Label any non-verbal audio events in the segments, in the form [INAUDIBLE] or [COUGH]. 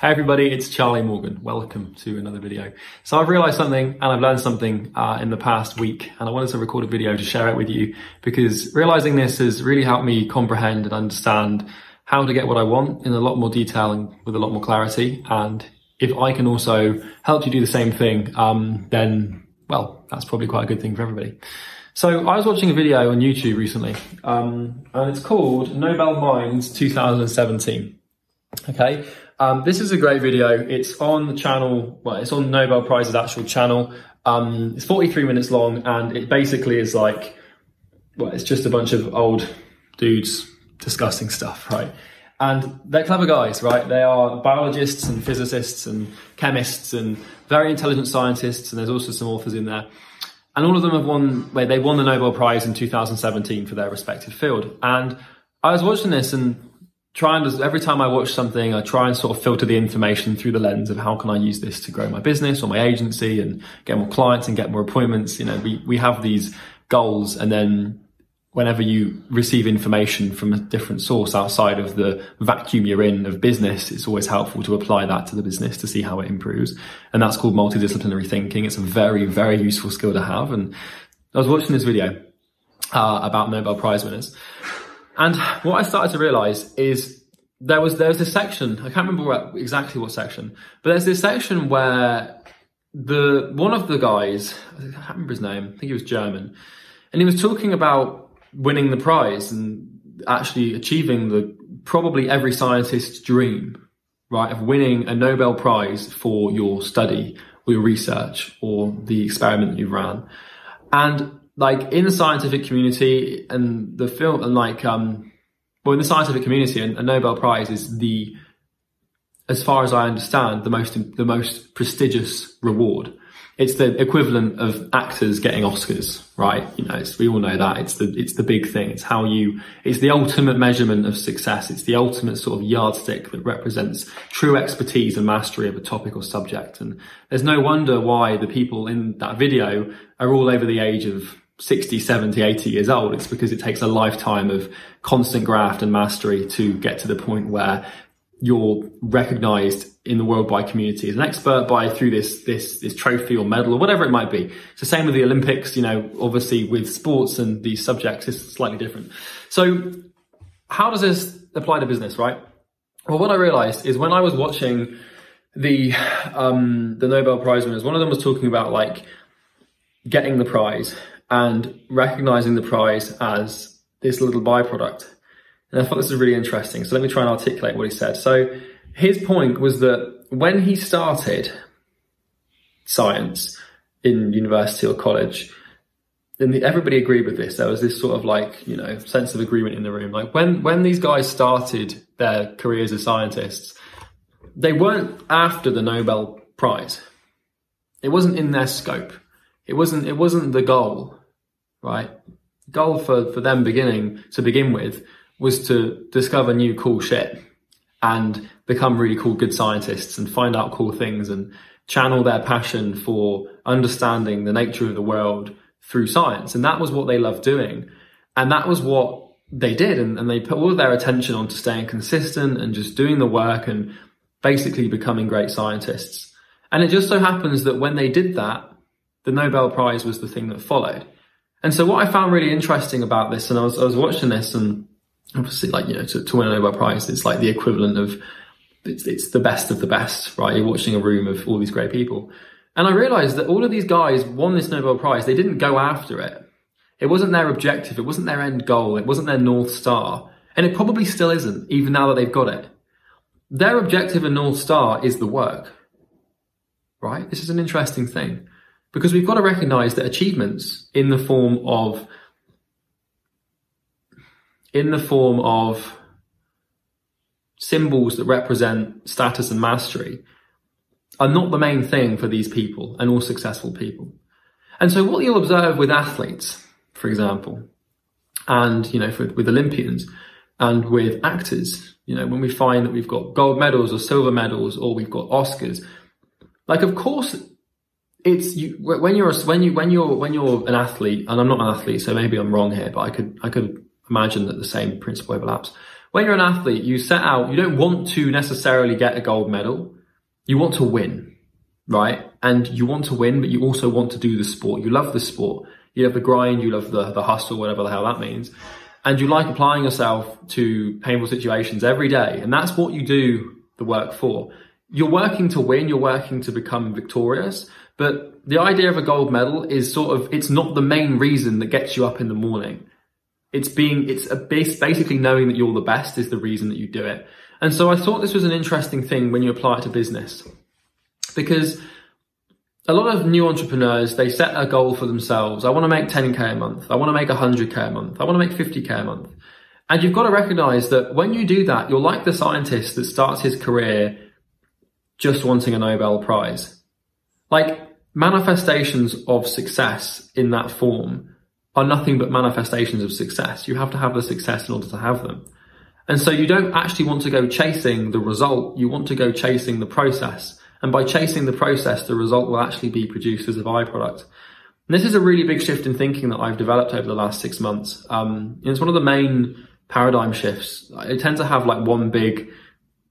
Hey everybody, it's Charlie Morgan. Welcome to another video. So I've realized something and I've learned something uh, in the past week and I wanted to record a video to share it with you because realizing this has really helped me comprehend and understand how to get what I want in a lot more detail and with a lot more clarity. And if I can also help you do the same thing, um, then, well, that's probably quite a good thing for everybody. So I was watching a video on YouTube recently um, and it's called Nobel Minds 2017. Okay, um, this is a great video. It's on the channel, well, it's on Nobel Prize's actual channel. Um, it's 43 minutes long and it basically is like, well, it's just a bunch of old dudes discussing stuff, right? And they're clever guys, right? They are biologists and physicists and chemists and very intelligent scientists. And there's also some authors in there. And all of them have won, well, they won the Nobel Prize in 2017 for their respective field. And I was watching this and trying to every time I watch something, I try and sort of filter the information through the lens of how can I use this to grow my business or my agency and get more clients and get more appointments. You know, we, we have these goals and then whenever you receive information from a different source outside of the vacuum you're in of business, it's always helpful to apply that to the business to see how it improves. And that's called multidisciplinary thinking. It's a very, very useful skill to have. And I was watching this video uh, about Nobel Prize winners and what I started to realize is there was there was this section. I can't remember what, exactly what section, but there's this section where the one of the guys, I can't remember his name. I think he was German, and he was talking about winning the prize and actually achieving the probably every scientist's dream, right, of winning a Nobel Prize for your study or your research or the experiment you ran. And like in the scientific community and the film and like um well in the scientific community a, a Nobel Prize is the as far as I understand the most the most prestigious reward. It's the equivalent of actors getting Oscars, right? You know, we all know that it's the it's the big thing. It's how you it's the ultimate measurement of success. It's the ultimate sort of yardstick that represents true expertise and mastery of a topic or subject. And there's no wonder why the people in that video are all over the age of 60, 70, 80 years old. It's because it takes a lifetime of constant graft and mastery to get to the point where you're recognized in the worldwide community as an expert by through this this this trophy or medal or whatever it might be. It's the same with the Olympics, you know, obviously with sports and these subjects it's slightly different. So how does this apply to business, right? Well what I realized is when I was watching the um the Nobel Prize winners, one of them was talking about like getting the prize and recognizing the prize as this little byproduct. And I thought this was really interesting. So let me try and articulate what he said. So his point was that when he started science in university or college, and everybody agreed with this. There was this sort of like, you know, sense of agreement in the room. Like when, when these guys started their careers as scientists, they weren't after the Nobel Prize. It wasn't in their scope. It wasn't, it wasn't the goal right? Goal for, for them beginning to begin with was to discover new cool shit and become really cool, good scientists and find out cool things and channel their passion for understanding the nature of the world through science. And that was what they loved doing. And that was what they did. And, and they put all their attention onto staying consistent and just doing the work and basically becoming great scientists. And it just so happens that when they did that, the Nobel Prize was the thing that followed. And so what I found really interesting about this, and I was, I was watching this and obviously like, you know, to, to win a Nobel Prize, it's like the equivalent of, it's, it's the best of the best, right? You're watching a room of all these great people. And I realized that all of these guys won this Nobel Prize. They didn't go after it. It wasn't their objective. It wasn't their end goal. It wasn't their North Star. And it probably still isn't, even now that they've got it. Their objective and North Star is the work, right? This is an interesting thing. Because we've got to recognize that achievements in the form of in the form of symbols that represent status and mastery are not the main thing for these people and all successful people. And so what you'll observe with athletes, for example, and, you know, for, with Olympians and with actors, you know, when we find that we've got gold medals or silver medals or we've got Oscars, like, of course, it's you when you're when you when you're when you're an athlete, and I'm not an athlete, so maybe I'm wrong here, but I could I could imagine that the same principle overlaps. when you're an athlete, you set out, you don't want to necessarily get a gold medal. You want to win, right? And you want to win, but you also want to do the sport. You love the sport. You love the grind. You love the, the hustle, whatever the hell that means. And you like applying yourself to painful situations every day. And that's what you do the work for. You're working to win. You're working to become victorious. But the idea of a gold medal is sort of, it's not the main reason that gets you up in the morning. It's being it's a base basically knowing that you're the best is the reason that you do it. And so i thought this was an interesting thing when you apply it to business. Because a lot of new entrepreneurs they set a goal for themselves. I want to make 10k a month. I want to make 100k a month. I want to make 50k a month. And you've got to recognize that when you do that you're like the scientist that starts his career just wanting a nobel prize. Like manifestations of success in that form are nothing but manifestations of success. You have to have the success in order to have them. And so you don't actually want to go chasing the result, you want to go chasing the process. And by chasing the process, the result will actually be produced as a byproduct. And this is a really big shift in thinking that I've developed over the last six months. Um, it's one of the main paradigm shifts. I tend to have like one big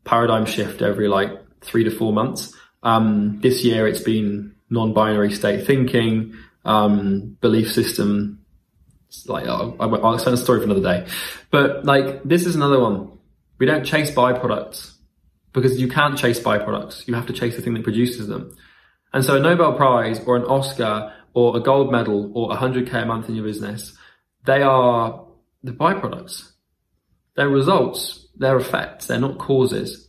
paradigm shift every like three to four months. Um, this year it's been non-binary state thinking, um, belief system like I'll, I'll explain the story for another day. But like this is another one. We don't chase byproducts because you can't chase byproducts. You have to chase the thing that produces them. And so a Nobel Prize or an Oscar or a gold medal or 100k a month in your business, they are the byproducts. They're results, they're effects, they're not causes.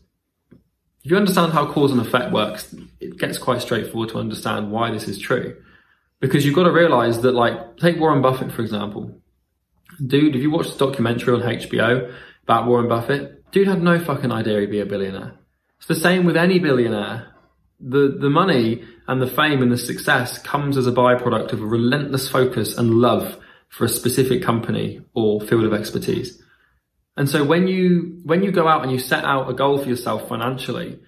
If you understand how cause and effect works, it gets quite straightforward to understand why this is true. Because you've got to realize that, like, take Warren Buffett, for example. Dude, if you watch the documentary on HBO about Warren Buffett, dude had no fucking idea he'd be a billionaire. It's the same with any billionaire. The, the money and the fame and the success comes as a byproduct of a relentless focus and love for a specific company or field of expertise. And so when you, when you go out and you set out a goal for yourself financially,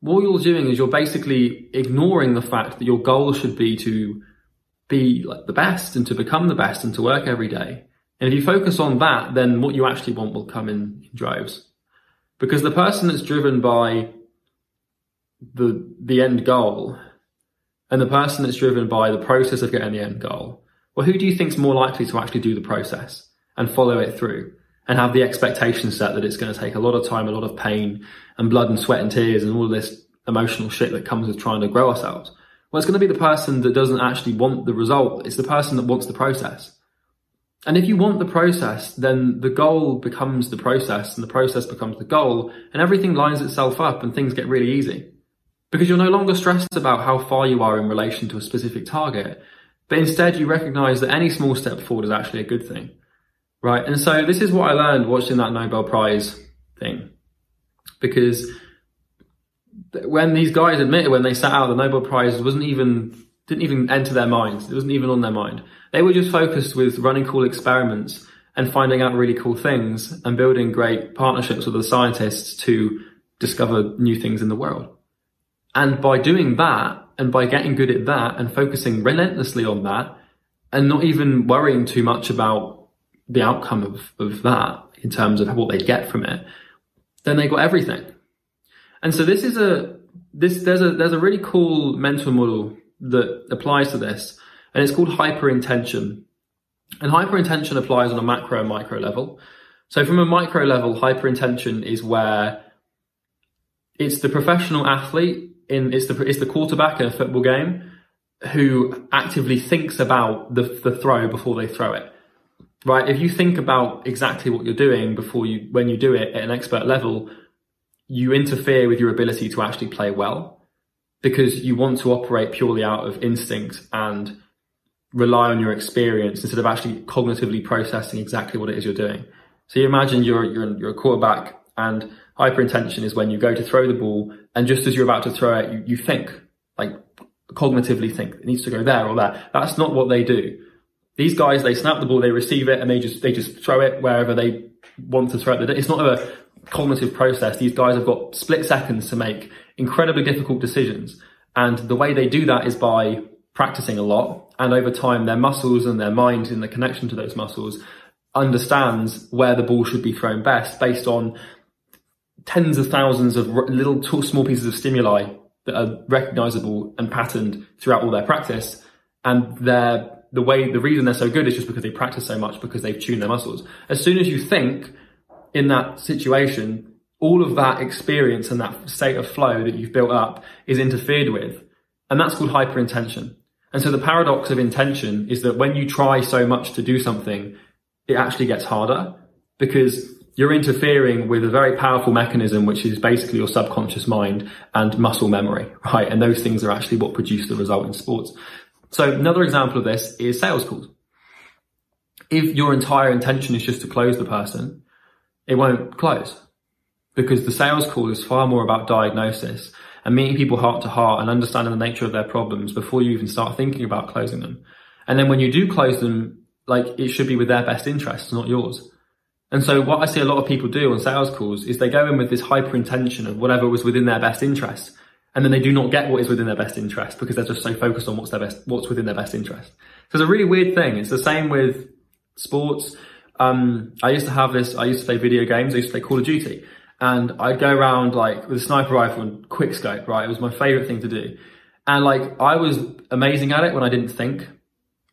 what you're doing is you're basically ignoring the fact that your goal should be to be like the best and to become the best and to work every day. And if you focus on that, then what you actually want will come in, in droves. Because the person that's driven by the the end goal and the person that's driven by the process of getting the end goal, well, who do you think is more likely to actually do the process and follow it through and have the expectation set that it's going to take a lot of time, a lot of pain and blood and sweat and tears and all this emotional shit that comes with trying to grow ourselves? Well, it's going to be the person that doesn't actually want the result. It's the person that wants the process. And if you want the process, then the goal becomes the process and the process becomes the goal and everything lines itself up and things get really easy. Because you're no longer stressed about how far you are in relation to a specific target, but instead you recognize that any small step forward is actually a good thing. Right. And so this is what I learned watching that Nobel Prize thing. Because when these guys admitted when they sat out the Nobel Prize wasn't even didn't even enter their minds. It wasn't even on their mind. They were just focused with running cool experiments and finding out really cool things and building great partnerships with the scientists to discover new things in the world. And by doing that and by getting good at that and focusing relentlessly on that and not even worrying too much about the outcome of, of that in terms of what they get from it, then they got everything. And so this is a this there's a there's a really cool mental model that applies to this, and it's called hyperintention. And hyperintention applies on a macro and micro level. So from a micro level, hyperintention is where it's the professional athlete in it's the it's the quarterback in a football game who actively thinks about the the throw before they throw it. Right? If you think about exactly what you're doing before you when you do it at an expert level, you interfere with your ability to actually play well because you want to operate purely out of instinct and rely on your experience instead of actually cognitively processing exactly what it is you're doing. So you imagine you're, you're, you're a quarterback and hyperintention is when you go to throw the ball and just as you're about to throw it, you, you think, like cognitively think it needs to go there or there. That's not what they do. These guys, they snap the ball, they receive it and they just, they just throw it wherever they want to throw it. It's not a cognitive process. These guys have got split seconds to make incredibly difficult decisions. And the way they do that is by practicing a lot. And over time, their muscles and their mind and the connection to those muscles understands where the ball should be thrown best based on tens of thousands of little small pieces of stimuli that are recognizable and patterned throughout all their practice. And they're, the way, the reason they're so good is just because they practice so much because they've tuned their muscles. As soon as you think in that situation, all of that experience and that state of flow that you've built up is interfered with. And that's called hyperintention. And so the paradox of intention is that when you try so much to do something, it actually gets harder because you're interfering with a very powerful mechanism, which is basically your subconscious mind and muscle memory, right? And those things are actually what produce the result in sports. So another example of this is sales calls. If your entire intention is just to close the person, it won't close because the sales call is far more about diagnosis and meeting people heart to heart and understanding the nature of their problems before you even start thinking about closing them. And then when you do close them, like it should be with their best interests, not yours. And so what I see a lot of people do on sales calls is they go in with this hyper intention of whatever was within their best interest. And then they do not get what is within their best interest because they're just so focused on what's their best, what's within their best interest. So it's a really weird thing. It's the same with sports. Um, I used to have this, I used to play video games. I used to play Call of Duty and I'd go around like with a sniper rifle and quick scope, right? It was my favorite thing to do. And like I was amazing at it when I didn't think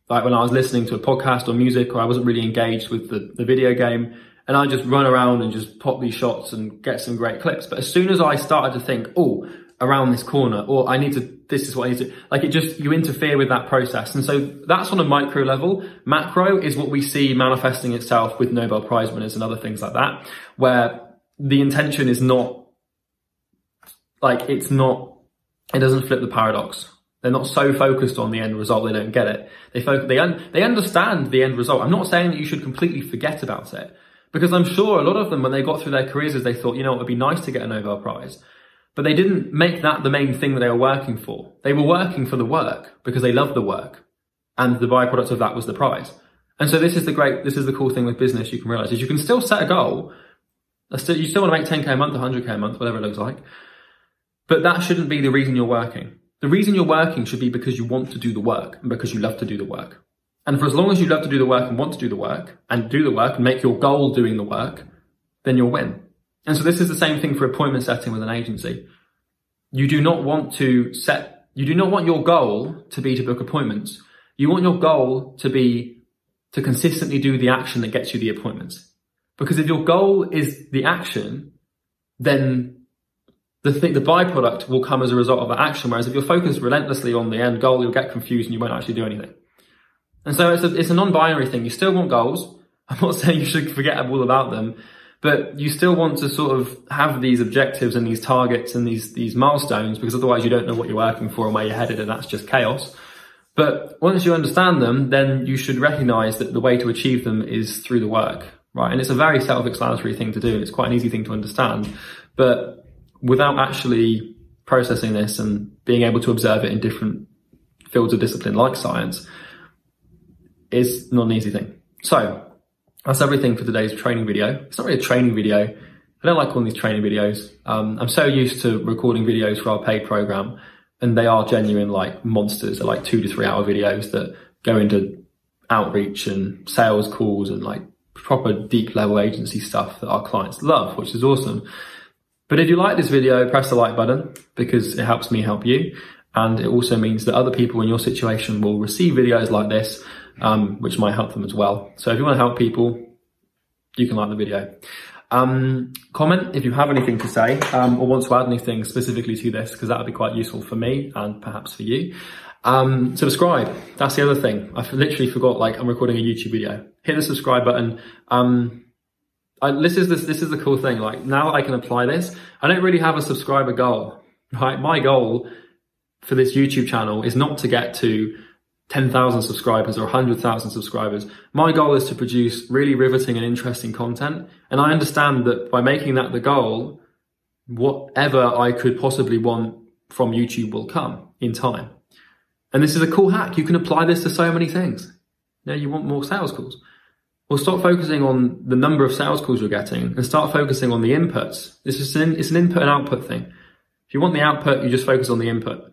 like when I was listening to a podcast or music or I wasn't really engaged with the, the video game and I just run around and just pop these shots and get some great clips. But as soon as I started to think, oh, around this corner or I need to, this is what I need to, like it just, you interfere with that process. And so that's on a micro level. Macro is what we see manifesting itself with Nobel Prize winners and other things like that, where the intention is not like, it's not, it doesn't flip the paradox. They're not so focused on the end result, they don't get it. They focus, they, un, they understand the end result. I'm not saying that you should completely forget about it because I'm sure a lot of them, when they got through their careers, is they thought, you know, it would be nice to get a Nobel Prize. But they didn't make that the main thing that they were working for. They were working for the work because they loved the work. And the byproduct of that was the prize. And so this is the great, this is the cool thing with business you can realize is you can still set a goal. You still want to make 10k a month, 100k a month, whatever it looks like. But that shouldn't be the reason you're working. The reason you're working should be because you want to do the work and because you love to do the work. And for as long as you love to do the work and want to do the work and do the work and make your goal doing the work, then you'll win. And so this is the same thing for appointment setting with an agency. You do not want to set, you do not want your goal to be to book appointments. You want your goal to be to consistently do the action that gets you the appointments. Because if your goal is the action, then the thing, the byproduct will come as a result of that action. Whereas if you're focused relentlessly on the end goal, you'll get confused and you won't actually do anything. And so it's a, it's a non-binary thing. You still want goals. [LAUGHS] I'm not saying you should forget all about them, but you still want to sort of have these objectives and these targets and these, these milestones because otherwise you don't know what you're working for and where you're headed and that's just chaos. But once you understand them, then you should recognize that the way to achieve them is through the work, right? And it's a very self-explanatory thing to do. It's quite an easy thing to understand, but without actually processing this and being able to observe it in different fields of discipline like science, is not an easy thing. So that's everything for today's training video. It's not really a training video. I don't like calling these training videos. Um, I'm so used to recording videos for our paid program and they are genuine like monsters. They're like two to three hour videos that go into outreach and sales calls and like proper deep level agency stuff that our clients love, which is awesome. But if you like this video, press the like button because it helps me help you. And it also means that other people in your situation will receive videos like this um, which might help them as well. So if you want to help people, you can like the video. Um, comment if you have anything to say um, or want to add anything specifically to this, because that would be quite useful for me and perhaps for you. Um, subscribe. That's the other thing. I literally forgot, like, I'm recording a YouTube video. Hit the subscribe button. Um, I, this is this, this is the cool thing. Like, now I can apply this. I don't really have a subscriber goal, right? My goal for this YouTube channel is not to get to 10,000 subscribers or 100,000 subscribers. My goal is to produce really riveting and interesting content. And I understand that by making that the goal, whatever I could possibly want from YouTube will come in time. And this is a cool hack. You can apply this to so many things. Now you want more sales calls. Well, stop focusing on the number of sales calls you're getting and start focusing on the inputs. This is an, it's an input and output thing. If you want the output, you just focus on the input.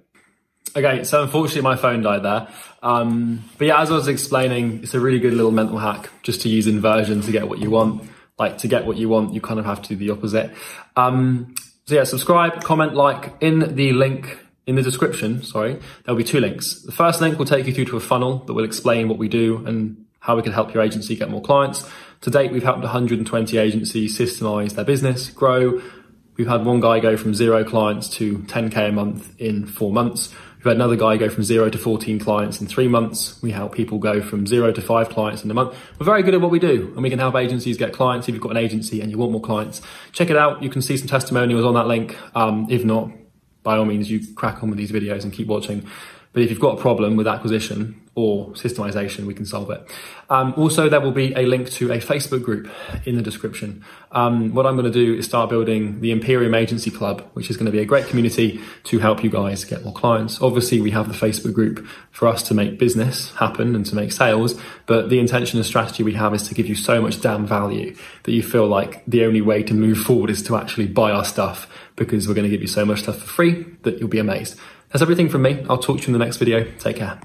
Okay, so unfortunately my phone died there. Um, but yeah, as I was explaining, it's a really good little mental hack just to use inversion to get what you want. Like to get what you want, you kind of have to do the opposite. Um, so yeah, subscribe, comment, like in the link in the description, sorry, there'll be two links. The first link will take you through to a funnel that will explain what we do and how we can help your agency get more clients. To date, we've helped 120 agencies systemize their business, grow. We've had one guy go from zero clients to 10k a month in four months. We've had another guy go from zero to 14 clients in three months. We help people go from zero to five clients in a month. We're very good at what we do and we can help agencies get clients. If you've got an agency and you want more clients, check it out. You can see some testimonials on that link. Um, if not, by all means, you crack on with these videos and keep watching. But if you've got a problem with acquisition or systemization, we can solve it. Um, also, there will be a link to a Facebook group in the description. Um, what I'm going to do is start building the Imperium Agency Club, which is going to be a great community to help you guys get more clients. Obviously, we have the Facebook group for us to make business happen and to make sales, but the intention and strategy we have is to give you so much damn value that you feel like the only way to move forward is to actually buy our stuff because we're going to give you so much stuff for free that you'll be amazed. That's everything from me. I'll talk to you in the next video. Take care.